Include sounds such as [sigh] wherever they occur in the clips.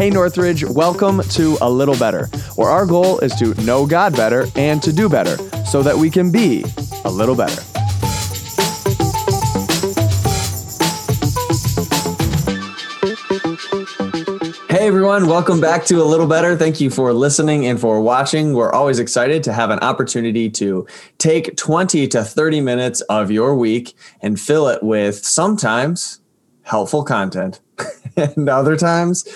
Hey Northridge, welcome to A Little Better, where our goal is to know God better and to do better so that we can be a little better. Hey everyone, welcome back to A Little Better. Thank you for listening and for watching. We're always excited to have an opportunity to take 20 to 30 minutes of your week and fill it with sometimes helpful content [laughs] and other times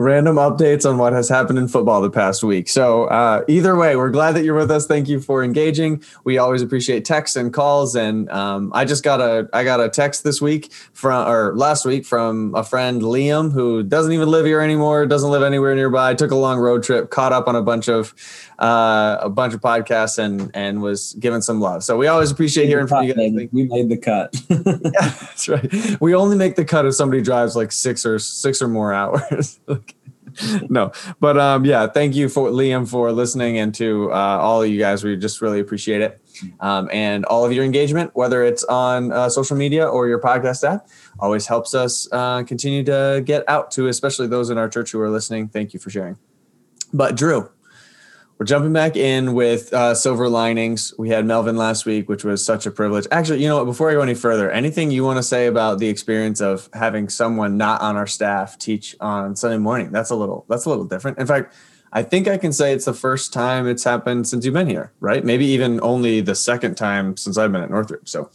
random updates on what has happened in football the past week. So, uh, either way, we're glad that you're with us. Thank you for engaging. We always appreciate texts and calls. And um, I just got a I got a text this week from or last week from a friend Liam who doesn't even live here anymore, doesn't live anywhere nearby. Took a long road trip, caught up on a bunch of uh, a bunch of podcasts, and and was given some love. So we always appreciate hearing from you guys. We made the cut. [laughs] yeah, that's right. We only make the cut if somebody drives like six or six or more hours. [laughs] [laughs] no, but um, yeah, thank you for Liam for listening and to uh, all of you guys. We just really appreciate it. Um, and all of your engagement, whether it's on uh, social media or your podcast app, always helps us uh, continue to get out to, especially those in our church who are listening. Thank you for sharing. But Drew, we're jumping back in with uh, silver linings. We had Melvin last week, which was such a privilege. Actually, you know what? Before I go any further, anything you want to say about the experience of having someone not on our staff teach on Sunday morning? That's a little that's a little different. In fact, I think I can say it's the first time it's happened since you've been here, right? Maybe even only the second time since I've been at Northridge. So,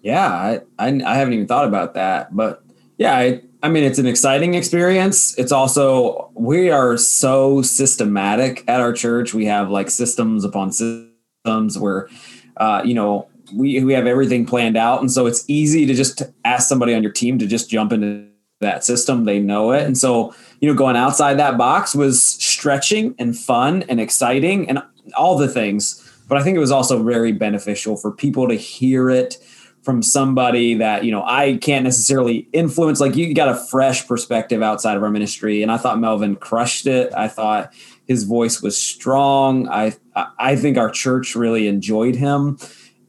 yeah, I I, I haven't even thought about that, but yeah, I, I mean, it's an exciting experience. It's also, we are so systematic at our church. We have like systems upon systems where, uh, you know, we, we have everything planned out. And so it's easy to just ask somebody on your team to just jump into that system. They know it. And so, you know, going outside that box was stretching and fun and exciting and all the things. But I think it was also very beneficial for people to hear it from somebody that you know I can't necessarily influence. Like you got a fresh perspective outside of our ministry, and I thought Melvin crushed it. I thought his voice was strong. I I think our church really enjoyed him,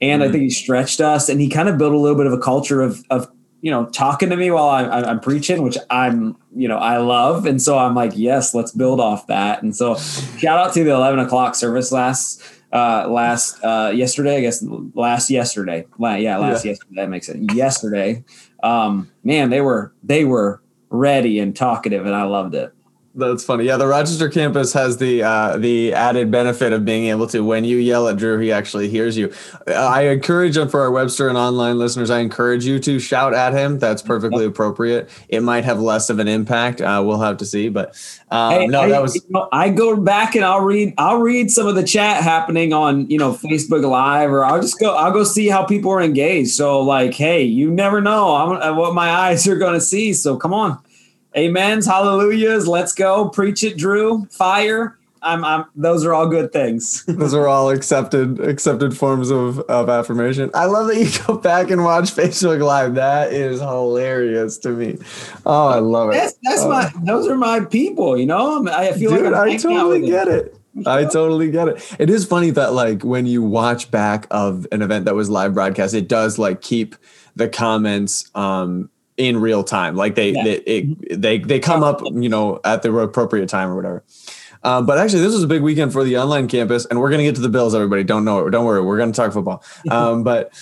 and mm-hmm. I think he stretched us, and he kind of built a little bit of a culture of of you know talking to me while I'm, I'm preaching, which I'm you know I love, and so I'm like yes, let's build off that. And so shout out to the 11 o'clock service last uh, last uh, yesterday, I guess last yesterday. yeah, last yeah. yesterday. That makes it Yesterday, um, man, they were they were ready and talkative, and I loved it. That's funny. Yeah, the Rochester campus has the uh, the added benefit of being able to, when you yell at Drew, he actually hears you. Uh, I encourage him for our Webster and online listeners. I encourage you to shout at him. That's perfectly appropriate. It might have less of an impact. Uh, we'll have to see. But um, hey, no, I, that was. You know, I go back and I'll read. I'll read some of the chat happening on you know Facebook Live, or I'll just go. I'll go see how people are engaged. So like, hey, you never know I'm, what my eyes are going to see. So come on amens, hallelujahs. Let's go. Preach it, Drew. Fire. I'm, I'm those are all good things. [laughs] those are all accepted accepted forms of, of affirmation. I love that you [laughs] go back and watch Facebook Live. That is hilarious to me. Oh, I love it. That's, that's oh. my those are my people, you know? I feel Dude, like i totally get it. I totally get it. It is funny that like when you watch back of an event that was live broadcast, it does like keep the comments um in real time. Like they yeah. they, it, they they come up, you know, at the appropriate time or whatever. Um, but actually, this was a big weekend for the online campus, and we're going to get to the Bills. Everybody, don't know it. Don't worry, we're going to talk football. [laughs] Um, but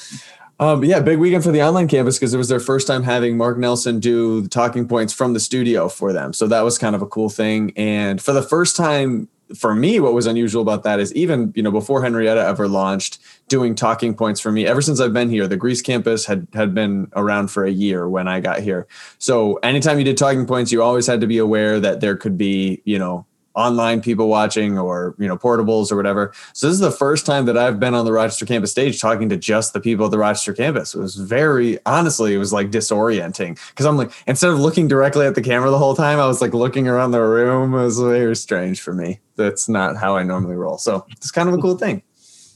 um, yeah, big weekend for the online campus because it was their first time having Mark Nelson do the talking points from the studio for them. So that was kind of a cool thing. And for the first time for me, what was unusual about that is even you know before Henrietta ever launched, doing talking points for me. Ever since I've been here, the Greece campus had had been around for a year when I got here. So anytime you did talking points, you always had to be aware that there could be you know online people watching or you know portables or whatever. So this is the first time that i've been on the rochester campus stage talking to just the people at the rochester campus. It was very honestly it was like disorienting because i'm like instead of looking directly at the camera the whole time i was like looking around the room. It was very strange for me. That's not how i normally roll. So it's kind of a cool thing.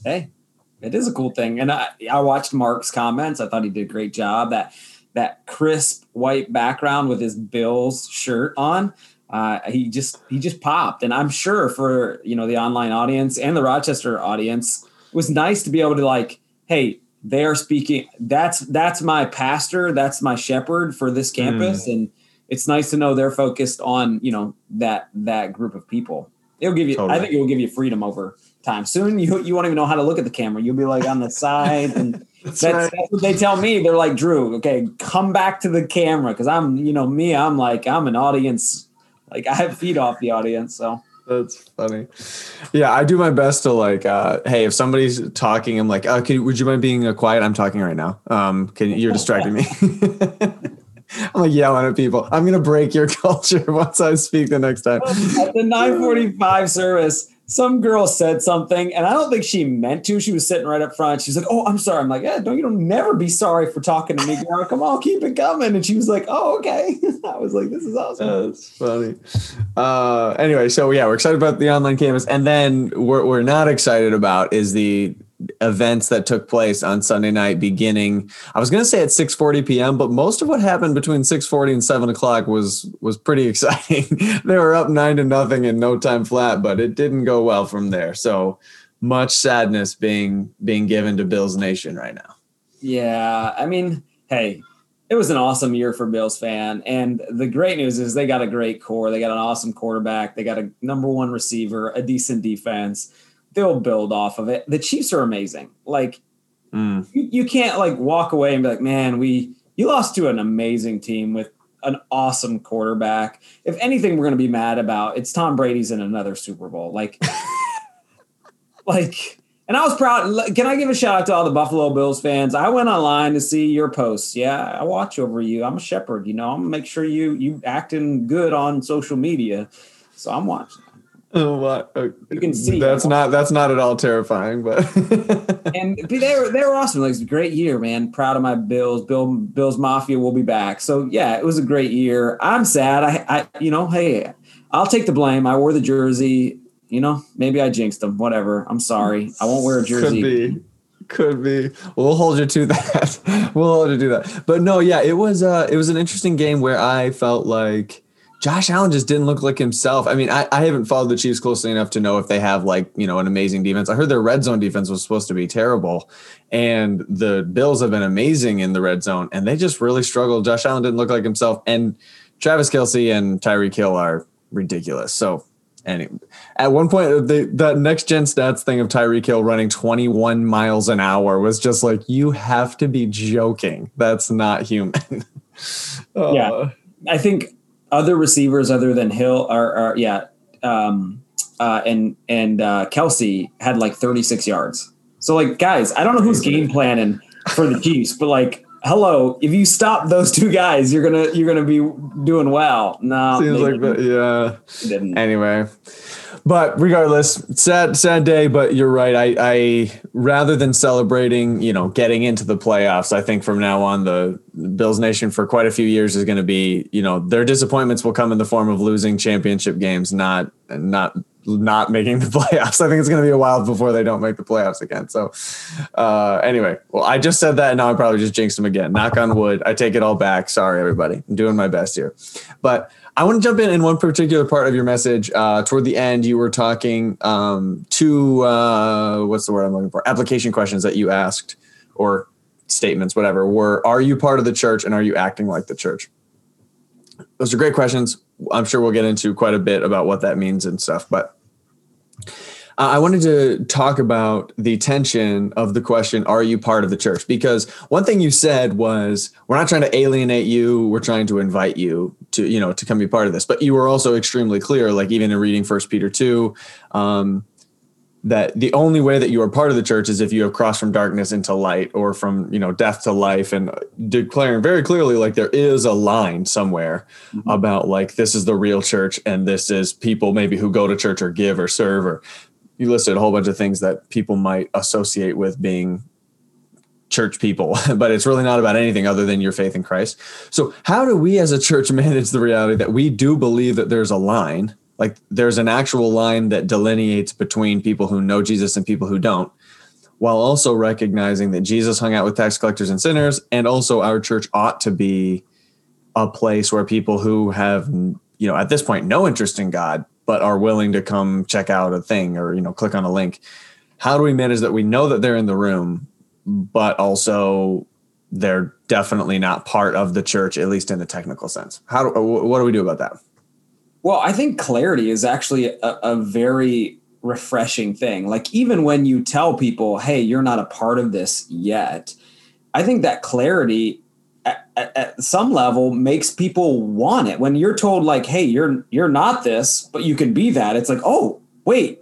Hey it is a cool thing. And i i watched mark's comments. I thought he did a great job. That that crisp white background with his bills shirt on uh, he just he just popped and i'm sure for you know the online audience and the rochester audience it was nice to be able to like hey they're speaking that's that's my pastor that's my shepherd for this campus mm. and it's nice to know they're focused on you know that that group of people. It'll give you. Totally. I think it will give you freedom over time. Soon you you won't even know how to look at the camera. You'll be like on the [laughs] side, and that's, right. that's what they tell me. They're like Drew. Okay, come back to the camera because I'm you know me. I'm like I'm an audience. Like I have feed off the audience. So That's funny. Yeah, I do my best to like, uh, hey, if somebody's talking, I'm like, can, would you mind being uh, quiet? I'm talking right now. Um, can you're distracting me. [laughs] I'm like yelling at people. I'm gonna break your [laughs] culture once I speak the next time. at the 945 service, some girl said something, and I don't think she meant to. She was sitting right up front. She's like, "Oh, I'm sorry." I'm like, "Yeah, don't you don't never be sorry for talking to me, girl. Come on, keep it coming." And she was like, "Oh, okay." [laughs] I was like, "This is awesome." That's funny. Uh, anyway, so yeah, we're excited about the online campus, and then what we're not excited about is the events that took place on Sunday night, beginning. I was going to say at 6:40 p.m., but most of what happened between 6:40 and 7 o'clock was was pretty [laughs] exciting. they were up nine to nothing in no time flat, but it didn't go well from there. So much sadness being being given to Bills Nation right now. Yeah, I mean, hey, it was an awesome year for Bills fan, and the great news is they got a great core. They got an awesome quarterback. They got a number one receiver, a decent defense. They'll build off of it. The Chiefs are amazing. Like Mm. you, you can't like walk away and be like, man, we you lost to an amazing team with an awesome quarterback. If anything, we're gonna be mad about it's Tom Brady's in another Super Bowl. Like, [laughs] like, and I was proud. Can I give a shout out to all the Buffalo Bills fans? I went online to see your posts. Yeah, I watch over you. I'm a shepherd. You know, I'm gonna make sure you you acting good on social media. So I'm watching. [laughs] Oh, what? You can see. that's not that's not at all terrifying, but [laughs] and they were they were awesome. Like it's a great year, man. Proud of my Bills. Bill Bills Mafia will be back. So yeah, it was a great year. I'm sad. I, I you know, hey, I'll take the blame. I wore the jersey. You know, maybe I jinxed them. Whatever. I'm sorry. I won't wear a jersey. could be. Could be. We'll hold you to [laughs] that. we'll hold you to that. But no, yeah, it was uh it was an interesting game where I felt like Josh Allen just didn't look like himself. I mean, I, I haven't followed the Chiefs closely enough to know if they have like, you know, an amazing defense. I heard their red zone defense was supposed to be terrible. And the Bills have been amazing in the red zone, and they just really struggled. Josh Allen didn't look like himself. And Travis Kelce and Tyreek Hill are ridiculous. So and at one point, the that next gen stats thing of Tyreek Hill running 21 miles an hour was just like, you have to be joking. That's not human. [laughs] Uh, Yeah. I think other receivers other than Hill are, are yeah, um, uh, and and uh, Kelce had like 36 yards. So like, guys, I don't know who's game planning for the Chiefs, but like, hello, if you stop those two guys, you're gonna you're gonna be doing well. No, Seems like, yeah. didn't. Anyway, but regardless, sad sad day. But you're right. I, I rather than celebrating, you know, getting into the playoffs, I think from now on the Bills Nation for quite a few years is going to be, you know, their disappointments will come in the form of losing championship games, not not not making the [laughs] playoffs. I think it's going to be a while before they don't make the playoffs again. So, uh, anyway, well, I just said that, and now I probably just jinxed them again. Knock on wood. I take it all back. Sorry, everybody. I'm doing my best here, but I want to jump in in one particular part of your message. Uh, toward the end, you were talking um, to uh, what's the word I'm looking for? Application questions that you asked or statements, whatever. Were are you part of the church and are you acting like the church? Those are great questions. I'm sure we'll get into quite a bit about what that means and stuff, but I wanted to talk about the tension of the question, are you part of the church? Because one thing you said was, we're not trying to alienate you, we're trying to invite you to, you know, to come be part of this. But you were also extremely clear, like even in reading First Peter 2, um, that the only way that you are part of the church is if you have crossed from darkness into light or from you know death to life and declaring very clearly like there is a line somewhere mm-hmm. about like this is the real church and this is people maybe who go to church or give or serve or you listed a whole bunch of things that people might associate with being church people [laughs] but it's really not about anything other than your faith in Christ so how do we as a church [laughs] manage the reality that we do believe that there's a line like there's an actual line that delineates between people who know Jesus and people who don't, while also recognizing that Jesus hung out with tax collectors and sinners, and also our church ought to be a place where people who have, you know, at this point, no interest in God, but are willing to come check out a thing or, you know, click on a link. How do we manage that we know that they're in the room, but also they're definitely not part of the church, at least in the technical sense. How do, what do we do about that? Well, I think clarity is actually a, a very refreshing thing. Like even when you tell people, "Hey, you're not a part of this yet," I think that clarity at, at, at, some level makes people want it. When you're told like, "Hey, you're you're not this, but you can be that," it's like, "Oh, wait,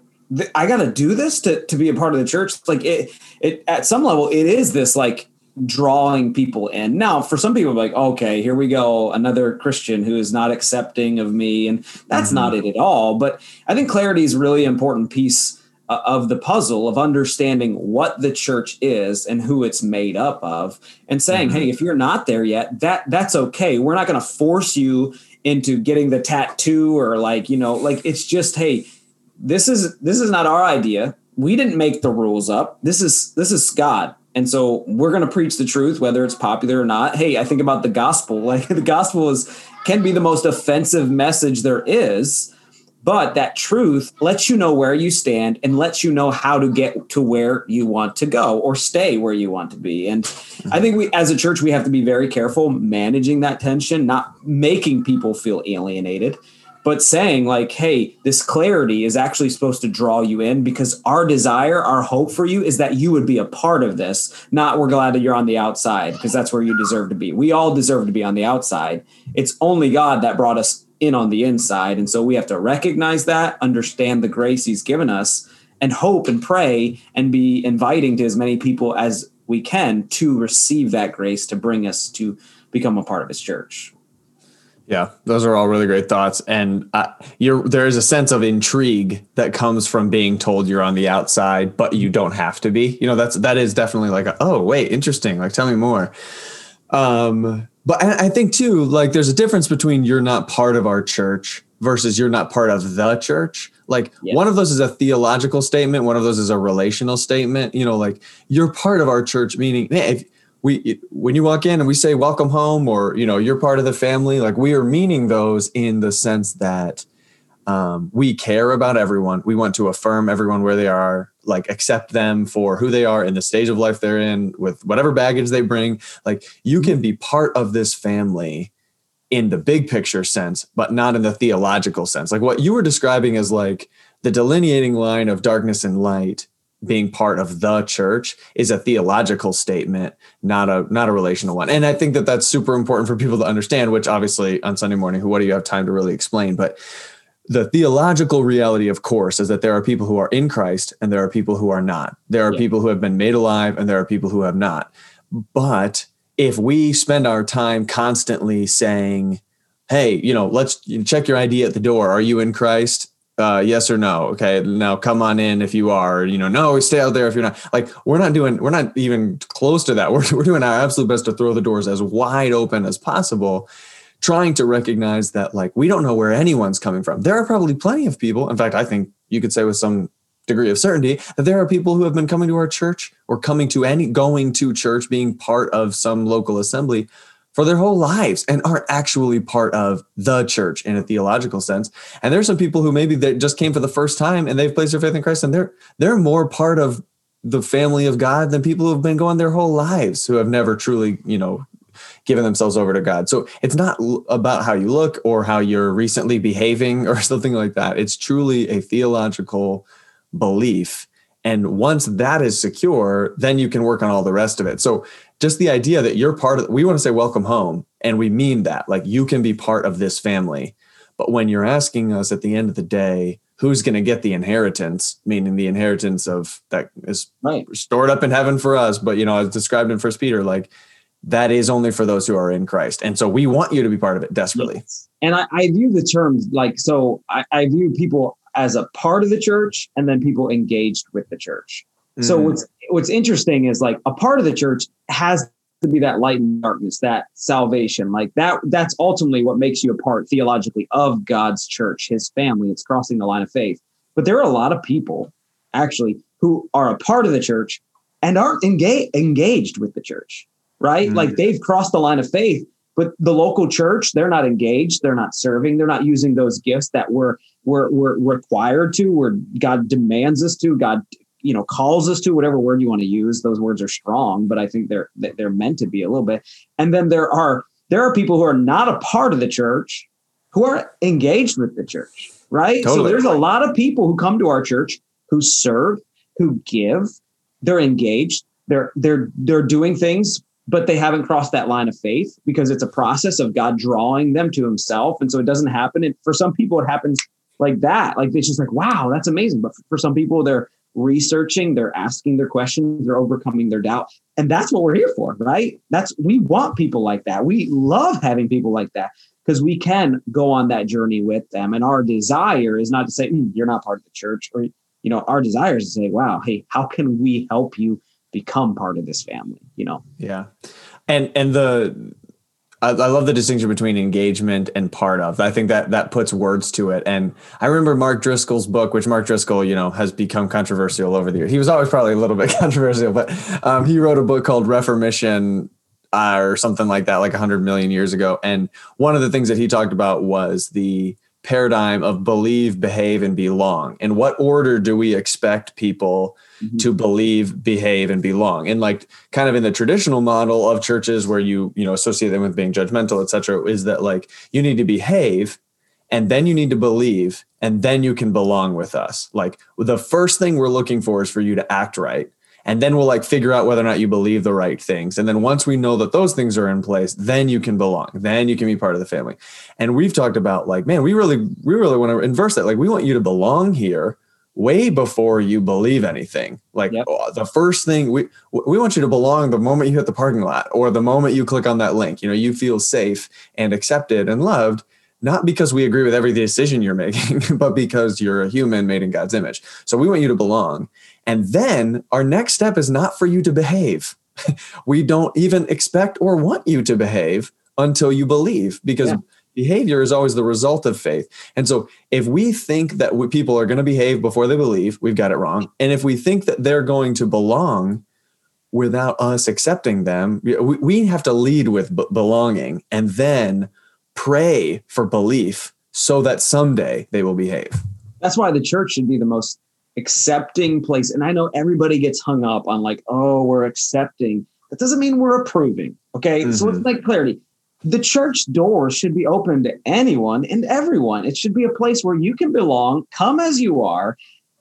I got to do this to to be a part of the church." like it it at some level it is this like drawing people in. Now, for some people, like, okay, here we go, another Christian who is not accepting of me, and that's mm-hmm. not it at all. But I think clarity is really important piece uh, of the puzzle of understanding what the church is and who it's made up of, and saying, mm-hmm. hey, if you're not there yet, that that's okay. We're not going to force you into getting the tattoo or like you know, like it's just, hey, this is this is not our idea. We didn't make the rules up. This is this is God and so we're going to preach the truth, whether it's popular or not. Hey, I think about the gospel. [laughs] Like the gospel is can be the most offensive message there is, but that truth lets you know where you stand and lets you know how to get to where you want to go or stay where you want to be. And I think we, as a church, we have to be very careful managing that tension, not making people feel alienated but saying like hey this clarity is actually supposed to draw you in because our desire our hope for you is that you would be a part of this not we're glad that you're on the outside because that's where you deserve to be. We all deserve to be on the outside. It's only god that brought us in on the inside and so we have to recognize that understand the grace he's given us and hope and pray and be inviting to as many people as we can to receive that grace to bring us to become a part of his church yeah, those are all really great thoughts, and uh, there is a sense of intrigue that comes from being told you're on the outside, but you don't have to be. You know, that's that is definitely like, a, oh wait, interesting. Like, tell me more. Um, but I think too, like, there's a difference between you're not part of our church versus you're not part of the church. Like, yeah. one of those is a theological statement, one of those is a relational statement. You know, like you're part of our church, meaning, man, if we when you walk in and we say welcome home or you know you're part of the family like we are meaning those in the sense that um, we care about everyone. We want to affirm everyone where they are like accept them for who they are in the stage of life they're in with whatever baggage they bring. Like you can be part of this family in the big picture sense but not in the theological sense. Like what you were describing is like the delineating line of darkness and light being part of the church is a theological statement not a not a relational one. And i think that that's super important for people to understand which obviously on sunday morning what do you have time to really explain? But the theological reality of course is that there are people who are in christ and there are people who are not. There are yeah. people who have been made alive and there are people who have not. But if we spend our time constantly saying hey you know let's check your id at the door. Are you in christ uh, yes or no. Okay, now come on in if you are. You know, no, stay out there if you're not. Like we're not doing, we're not even close to that. [laughs] We're we're doing our absolute best to throw the doors as wide open as possible, trying to recognize that like we don't know where anyone's coming from. There are probably plenty of people. In fact, I think you could say with some degree of certainty that there are people who have been coming to our church or coming to any going to church, being part of some local assembly for their whole lives and aren't actually part of the church in a theological sense. And there's some people who maybe they just came for the first time and they've placed their faith in Christ and they're they're more part of the family of God than people who have been going their whole lives who have never truly, you know, given themselves over to God. So it's not about how you look or how you're recently behaving or [laughs] something like that. It's truly a theological belief. And once that is secure, then you can work on all the rest of it. So just the idea that you're part of we want to say welcome home and we mean that like you can be part of this family but when you're asking us at the end of the day who's going to get the inheritance meaning the inheritance of that is right. stored up in heaven for us but you know as described in first peter like that is only for those who are in christ and so we want you to be part of it desperately yes. and I, I, view the terms like so I, I view people as a part of the church and then people engaged with the church so mm. what's what's interesting is like a part of the church has to be that light and darkness, that salvation. Like that that's ultimately what makes you a part theologically of God's church, his family. It's crossing the line of faith. But there are a lot of people actually who are a part of the church and aren't engaged engaged with the church, right? Mm. Like they've crossed the line of faith, but the local church, they're not engaged, they're not serving, they're not using those gifts that we're we're, we're required to, where God demands us to, God you know calls us to whatever word you want to use those words are strong but i think they're they're meant to be a little bit. And then there are there are people who are not a part of the church who are engaged with the church right? Totally. so there's a lot of people who come to our church who serve who give they're engaged they're they're they're doing things but they haven't crossed that line of faith because it's a process of god drawing them to himself and so it doesn't happen. And for some people it happens like that like it's just like wow that's amazing. But for some people they're researching, they're asking their questions, they're overcoming their doubt. And that's what we're here for, right? That's we want people like that. We love having people like that because we can go on that journey with them. And our desire is not to say, mm, you're not part of the church, or you know, our desire is to say, wow, hey, how can we help you become part of this family? You know? Yeah. And and the I, I, love the distinction between engagement and part of. I think that that puts words to it. And I remember Mark Driscoll's book, which Mark Driscoll, you know, has become controversial over the years. He was always probably a little bit [laughs] controversial, but um, he wrote a book called Reformation uh, or something like that, like 100 million years ago. And one of the things that he talked about was the paradigm of believe, behave, and belong. In what order do we expect people mm-hmm. to believe, behave, and belong? And like kind of in the traditional model of churches where you, you know, associate them with being judgmental, et cetera, is that like you need to behave and then you need to believe and then you can belong with us. Like the first thing we're looking for is for you to act right and then we'll like figure out whether or not you believe the right things and then once we know that those things are in place then you can belong then you can be part of the family and we've talked about like man we really we really want to inverse that like we want you to belong here way before you believe anything like yep. oh, the first thing we we want you to belong the moment you hit the parking lot or the moment you click on that link you know you feel safe and accepted and loved not because we agree with every decision you're [laughs] making, but because you're a human made in God's image. So we want you to belong. And then our next step is not for you to behave. [laughs] we don't even expect or want you to behave until you believe because yeah. behavior is always the result of faith. And so if we think that we, people are going to behave before they believe, we've got it wrong. And if we think that they're going to belong without us accepting them, we, we have to lead with b- belonging and then pray for belief so that someday they will behave. That's why the church should be the most accepting place. And I know everybody gets hung up on like, oh, we're accepting. That doesn't mean we're approving. Okay. Mm-hmm. So let's make clarity. The church door should be open to anyone and everyone. It should be a place where you can belong, come as you are,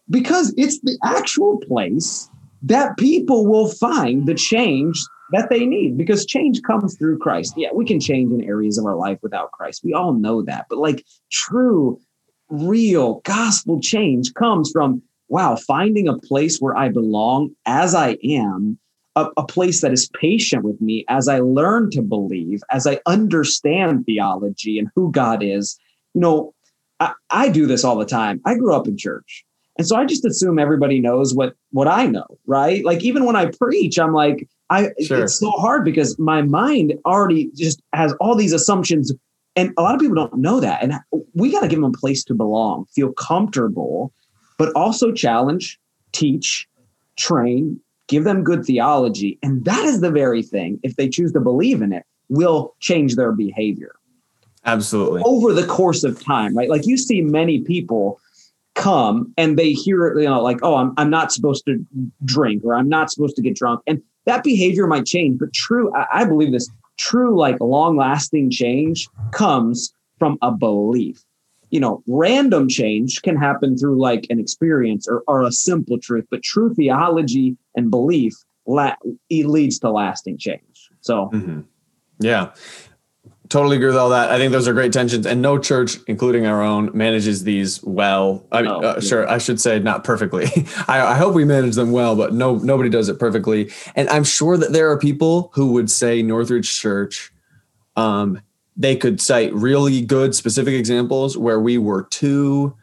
because it's the actual place that people will find the change that they need because change comes through Christ. Yeah, we can change in areas of our life without Christ. We all know that. But like true, real gospel change comes from wow, finding a place where I belong as I am, a, a, place that is patient with me as I learn to believe, as I understand theology and who God is. You know, I, I do this all the time. I grew up in church. And so I just assume everybody knows what what I know, right? Like even when I preach, I'm like, I sure. it's so hard because my mind already just has all these assumptions and a lot of people don't know that. And we got to give them a place to belong, feel comfortable but also challenge, teach, train, give them good theology. And that is the very thing, if they choose to believe in it, will change their behavior. Absolutely. Over the course of time, right? Like you see many people come and they hear, you know, like, oh, I'm, I'm not supposed to drink or I'm not supposed to get drunk. And that behavior might change, but true, I, I believe this true, like long lasting change comes from a belief you know, random change can happen through like an experience or, or a simple truth, but true theology and belief la- leads to lasting change. So, mm-hmm. yeah, totally agree with all that. I think those are great tensions, and no church, including our own, manages these well. I mean, oh, uh, yeah. sure, I should say not perfectly. [laughs] I, I, hope we manage them well, but no, nobody does it perfectly. And I'm sure that there are people who would say Northridge Church um, they could cite really good specific examples where we were too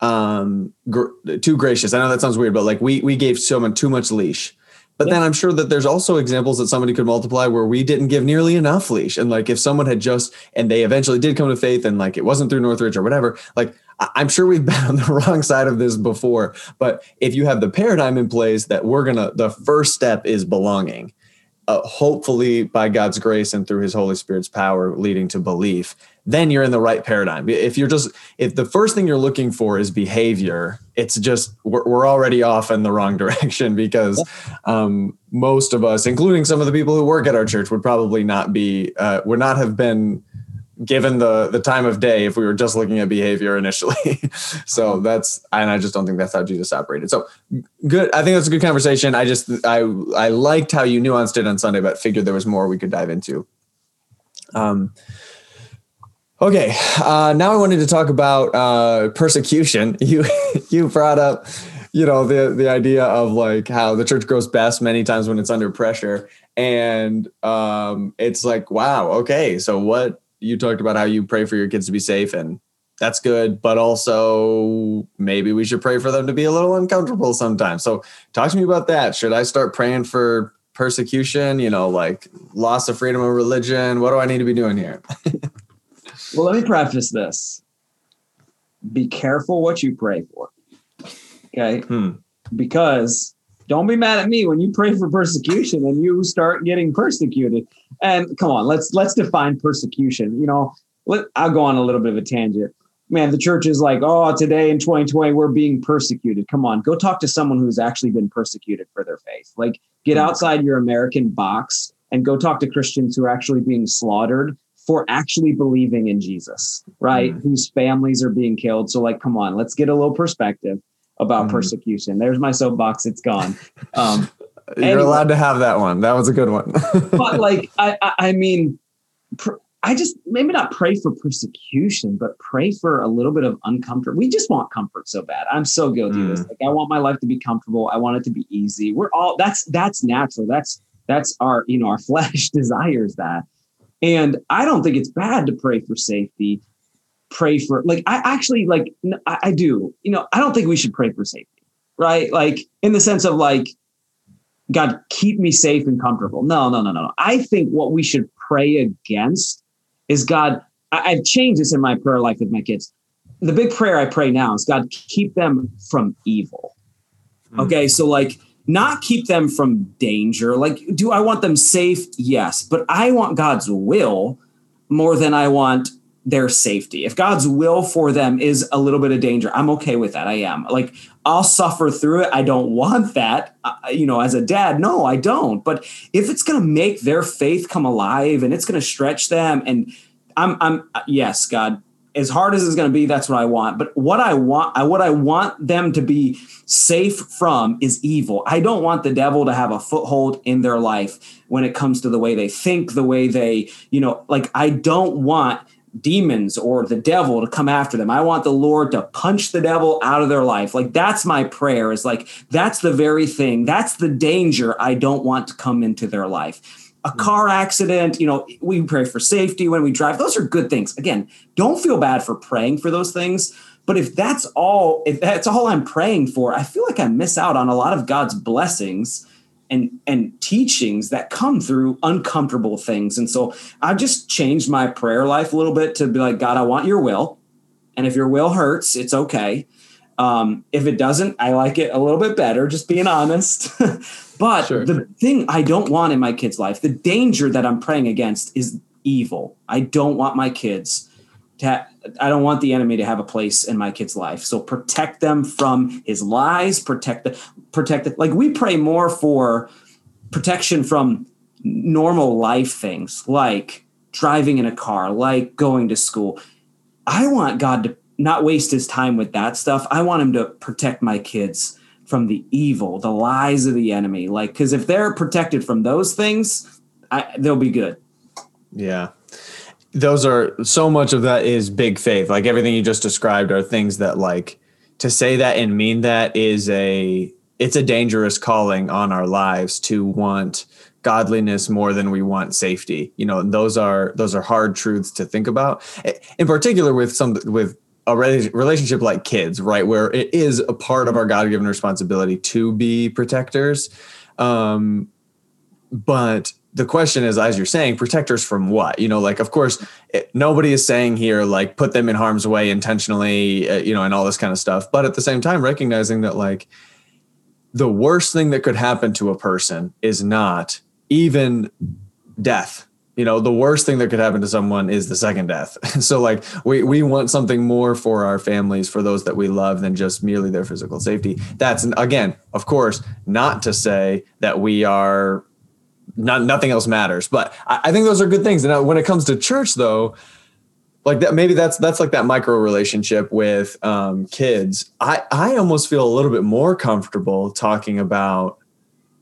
um gr- too gracious. I know that sounds weird, but like we we gave someone too much leash. But yeah. then I'm sure that there's also examples that somebody could multiply where we didn't give nearly enough leash. And like if someone had just and they eventually did come to faith and like it wasn't through Northridge or whatever, like I'm sure we've [laughs] been on the wrong side of this before. But if you have the paradigm in place that we're gonna the first step is belonging uh, hopefully by God's grace and through his Holy Spirit's power leading to belief, then you're in the right paradigm. If you're just, if the first thing you're looking for is behavior, it's just, we're, we're already off in the wrong [laughs] direction because um, most of us, including some of the people who work at our church, would probably not be, uh, would not have been given the the time of day if we were just looking at behavior initially. [laughs] so that's and I just don't think that's how Jesus operated. So good. I think that's a good conversation. I just I I liked how you nuanced it on Sunday, but figured there was more we could dive into. Um. Okay, uh, now I wanted to talk about uh, persecution. [laughs] You you brought up, you know, the the idea of like how the church grows best many times when it's under pressure, and um, it's like, wow, okay, so what you talked about how you pray for your kids to be safe and that's good but also maybe we should pray for them to be a little uncomfortable sometimes. So talk to me about that. Should i start praying for persecution you know like loss of freedom of religion? What do i need to be doing here? [laughs] Well let me preface this. Be careful what you pray for okay? Hmm. because don't be mad at me when you pray for persecution and you start getting persecuted. And come on, let's let's define persecution. You know, let, I'll go on a little bit of a tangent. Man, the church is like, oh, today in 2020 we're being persecuted. Come on, go talk to someone who's actually been persecuted for their faith. Like, get hmm. outside your American box and go talk to Christians who are actually being slaughtered for actually believing in Jesus, right? Mm. Whose families are being killed. So, like, come on, let's get a little perspective about mm-hmm. persecution. There's my soapbox. It's gone. [laughs] Um, You're anyway, allowed to have that one. That was a good one. [laughs] but like, I, I, I mean, pr- I just maybe not pray for persecution, but pray for a little bit of uncomfort. We just want comfort so bad. I'm so guilty mm. of this. Mm. Like, I want my life to be comfortable. I want it to be easy. We're all that's that's natural. That's that's our you know our [laughs] flesh desires that. And I don't think it's bad to pray for safety pray for like I actually like I, I do. You know, I don't think we should pray for safety, right? Like in the sense of like God keep me safe and comfortable. No, no, no, no. no. I think what we should pray against is God. I, I've changed this in my prayer life with my kids. The big prayer I pray now is God keep them from evil. Mm-hmm. Okay, so like not keep them from danger. Like, do I want them safe? Yes, but I want God's will more than I want their safety. If God's will for them is a little bit of danger, I'm okay with that. I am. Like I'll suffer through it. I don't want that. Uh, you know, as a dad, no, I don't. But if it's going to make their faith come alive and it's going to stretch them and I'm I'm yes, God, as hard as it's going to be, that's what I want. But what I want, I, what I want them to be safe from is evil. I don't want the devil to have a foothold in their life when it comes to the way they think, the way they, you know, like I don't want demons or the devil to come after them. I want the Lord to punch the devil out of their life. Like that's my prayer is like that's the very thing. That's the danger I don't want to come into their life. A hmm. car accident, you know, we pray for safety when we drive. Those are good things. Again, don't feel bad for praying for those things. But if that's all, if that's all I'm praying for, I feel like I miss out on a lot of God's blessings and and teachings that come through uncomfortable things. And so I've just changed my prayer life a little bit to be like, God, I want your will. And if your will hurts, it's okay. Um, if it doesn't, I like it a little bit better, just being honest. [laughs] but sure. the thing I don't want in my kid's life, the danger that I'm praying against is evil. I don't want my kids ha- I don't want the enemy to have a place in my kid's life. So protect them from his lies, protect the protect the, like we pray more for protection from normal life things like driving in a car, like going to school. I want God to not waste his time with that stuff. I want him to protect my kids from the evil, the lies of the enemy. Like, because if they're protected from those things, I, they'll be good. Yeah those are so much of that is big faith. Like everything you just described are things that like to say that and mean that is a it's a dangerous calling on our lives to want godliness more than we want safety. You know, those are those are hard truths to think about. In particular with some with a relationship like kids, right, where it is a part of our God-given responsibility to be protectors. Um, but the question is as you're saying protectors from what? You know like of course it, nobody is saying here like put them in harm's way intentionally uh, you know and all this kind of stuff. But at the same time recognizing that like the worst thing that could happen to a person is not even death. You know the worst thing that could happen to someone is the second death. [laughs] So like we we want something more for our families for those that we love than just merely their physical safety. That's again of course not to say that we are not nothing else matters. But i, I think those are good things. And when it comes to church though like that maybe that's that's like that micro relationship with um, kids. I i almost feel a little bit more comfortable talking about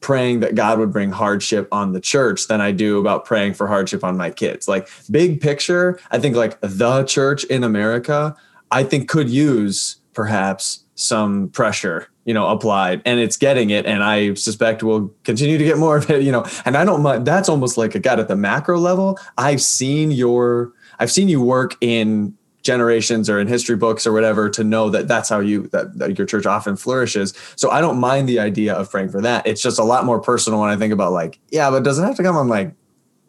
praying that God would bring hardship on the church than I do about praying for hardship on my kids. Like big picture, I think like the church in America, I think could use perhaps some pressure, you know, applied and it's getting it. And I suspect we'll continue to get more of it, you know, and I don't mind that's almost like a God at the macro level. I've seen your, I've seen you work in generations or in history books or whatever to know that that's how you that, that, your church often flourishes. So i don't mind the idea of praying for that. It's just a lot more personal when i think about like yeah but does it have to come on like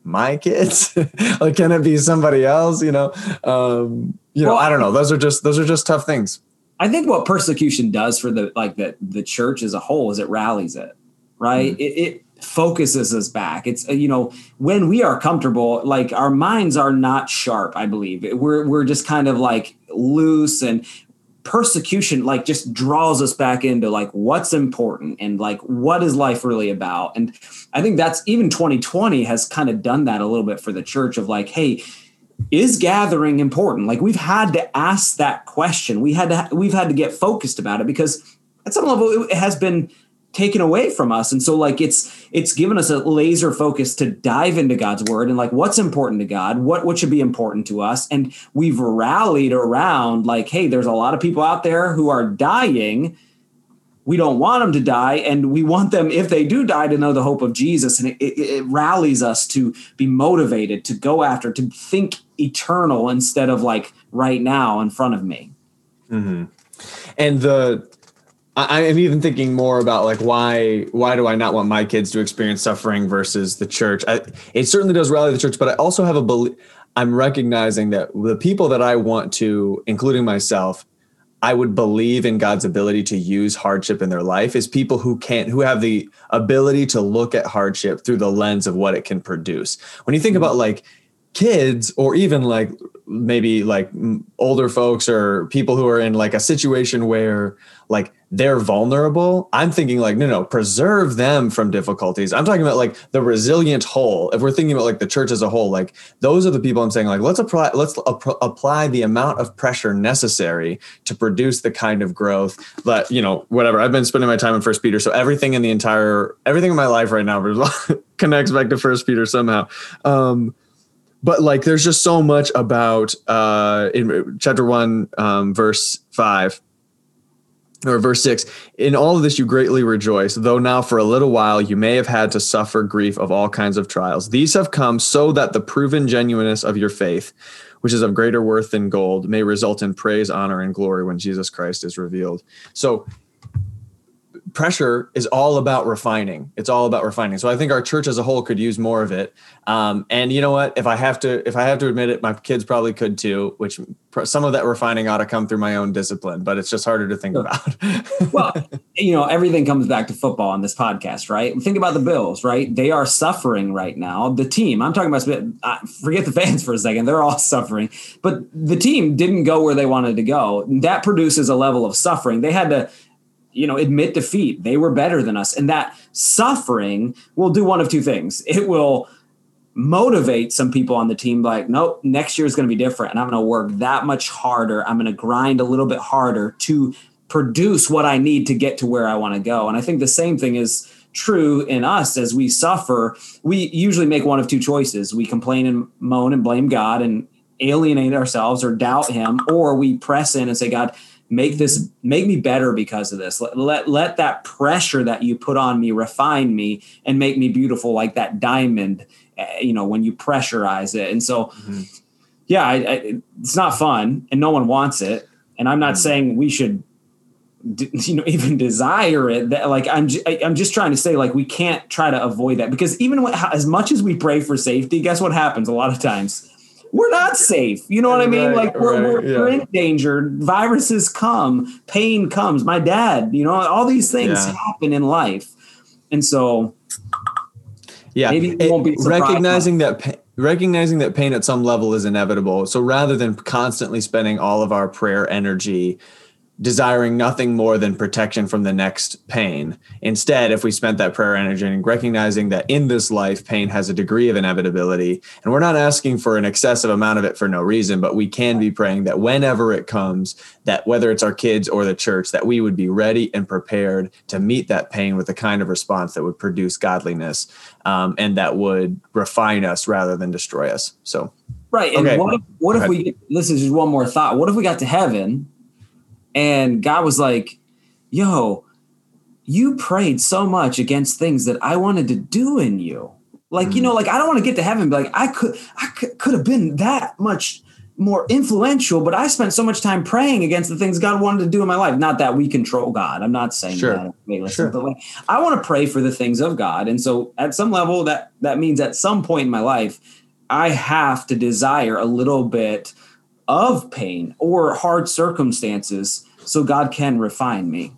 my kids? [laughs] Like can it be somebody else you know? Um you know well, i don't know. Those are just those are just tough things i think what persecution does for the like the the church as a whole is it rallies it right mm-hmm. it, it focuses us back. It's you know when we are comfortable, like our minds are not sharp. I believe we're we're just kind of like loose and persecution like just draws us back into like what's important and like what is life really about and i think that's even 2020 has kind of done that a little bit for the church of like hey is gathering important? Like we've had to ask that question. We had to we've had to get focused about it because at some level it has been taken away from us. And so like it's it's given us a laser focus to dive into god's word and like what's important to god? What what should be important to us? And we've rallied around like hey there's a lot of people out there who are dying we don't want them to die and we want them if they do die to know the hope of jesus and it, it, it rallies us to be motivated to go after to think eternal instead of like right now in front of me mm-hmm. and the I am even thinking more about like why why do I not want my kids to experience suffering versus the church? I, it certainly does rally the church, but I also have a belief. I'm recognizing that the people that I want to, including myself, I would believe in God's ability to use hardship in their life is people who can't, who have the ability to look at hardship through the lens of what it can produce. When you think mm-hmm. about like kids or even like maybe like older folks or people who are in like a situation where like they're vulnerable i'm thinking like no no preserve them from difficulties. I'm talking about like the resilient whole. If we're thinking about like the church as a whole like those are the people i'm saying like let's apply let's ap- apply the amount of pressure necessary to produce the kind of growth that you know whatever. I've been spending my time in first peter so everything in the entire everything in my life right now [laughs] connects back to first peter somehow. Um but like there's just so much about uh in chapter 1 um verse 5 or verse 6 in all of this you greatly rejoice though now for a little while you may have had to suffer grief of all kinds of trials. These have come so that the proven genuineness of your faith which is of greater worth than gold may result in praise honor and glory when jesus christ is revealed. So pressure is all about refining. It's all about refining. So I think our church as a whole could use more of it. Um, and you know what? If I have to, if I have to admit it, my kids probably could too. Which some of that refining ought to come through my own discipline, but it's just harder to think about. [laughs] well, you know, everything comes back to football on this podcast, right? Think about the Bills, right? They are suffering right now. The team, I'm talking about, forget the fans [laughs] for a second. They're all suffering, but the team didn't go where they wanted to go. That produces a level of suffering. They had to you know admit defeat. They were better than us. And that suffering will do one of two things. [laughs] It will motivate some people on the team like nope next year is going to be different and i'm going to work that much harder. I'm going to grind a little bit harder to produce what i need to get to where i want to go. And i think the same thing is true in us. As we suffer we usually make one of two choices. We complain and moan and blame god and alienate ourselves or doubt him or we press in and say god make this make me better because of this. Let, let let that pressure that you put on me refine me and make me beautiful like that diamond eh, you know when you pressurize it. And so mm-hmm. yeah I, I, it's not fun and no one wants it. And i'm not mm-hmm. saying we should [laughs] you know even desire it. That like i'm i'm just trying to say like we can't try to avoid that because even when, as much as we pray for safety guess what happens a lot of times we're not safe. You know what I mean? Right, like we're, right, we're, yeah. we're, in danger. Viruses come, pain comes. My dad, you know, all these things yeah. happen in life. And so Yeah, Maybe you won't be recognizing that pa- recognizing that pain at some level is inevitable. So rather than constantly spending all of our prayer energy desiring nothing more than protection from the next pain. Instead, if we spent that prayer energy and recognizing that in this life, pain has a degree of inevitability, and we're not asking for an excessive amount of it for no reason, but we can be praying that whenever it comes, that whether it's our kids or the church, that we would be ready and prepared to meet that pain with the kind of response that would produce godliness um, and that would refine us rather than destroy us. So, Right. And Okay. what if, what if we, this is just one more thought. What if we got to heaven and God was like, yo, you prayed so much against things that I wanted to do in you. Like, you know, mm. like I don't want to get to heaven, be like, I could, I could, could have been that much more influential, but I spent so much time praying against the things God wanted to do in my life. Not that we control God. I'm not saying Sure. that. Listen, Sure. but like I want to pray for the things of God. And so at some level that that means at some point in my life, I have to desire a little bit of pain or hard circumstances so God can refine me.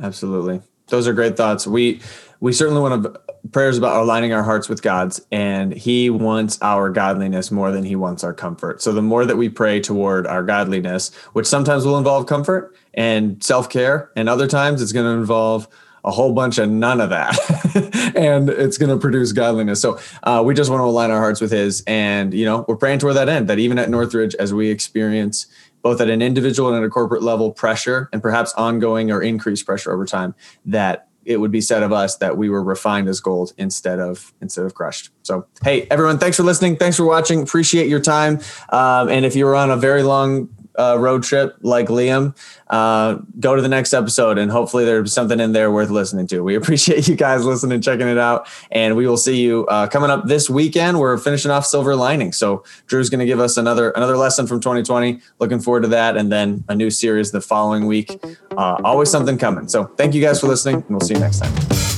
Absolutely. Those are great thoughts. We we certainly want to prayers about aligning our hearts with God's and he wants our godliness more than he wants our comfort. So the more that we pray toward our godliness, which sometimes will involve comfort and self-care and other times it's going to involve a whole bunch of none of that. [laughs] And it's going to produce godliness. So uh, we just want to align our hearts with his and you know we're praying toward that end that even at northridge as we experience both at an individual and at a corporate level pressure and perhaps ongoing or increased pressure over time that it would be said of us that we were refined as gold instead of instead of crushed. So hey everyone thanks for listening. Thanks for watching. Appreciate your time. Um, and if you were on a very long uh, road trip like Liam, uh, go to the next episode and hopefully there's something in there worth listening to. We [laughs] appreciate you guys listening, checking it out, and we will see you uh, coming up this weekend. We're finishing off Silver Lining, so Drew's going to give us another another lesson from 2020. Looking forward to that, and then a new series the following week. Uh, always something coming. So thank you guys for listening, and we'll see you next time.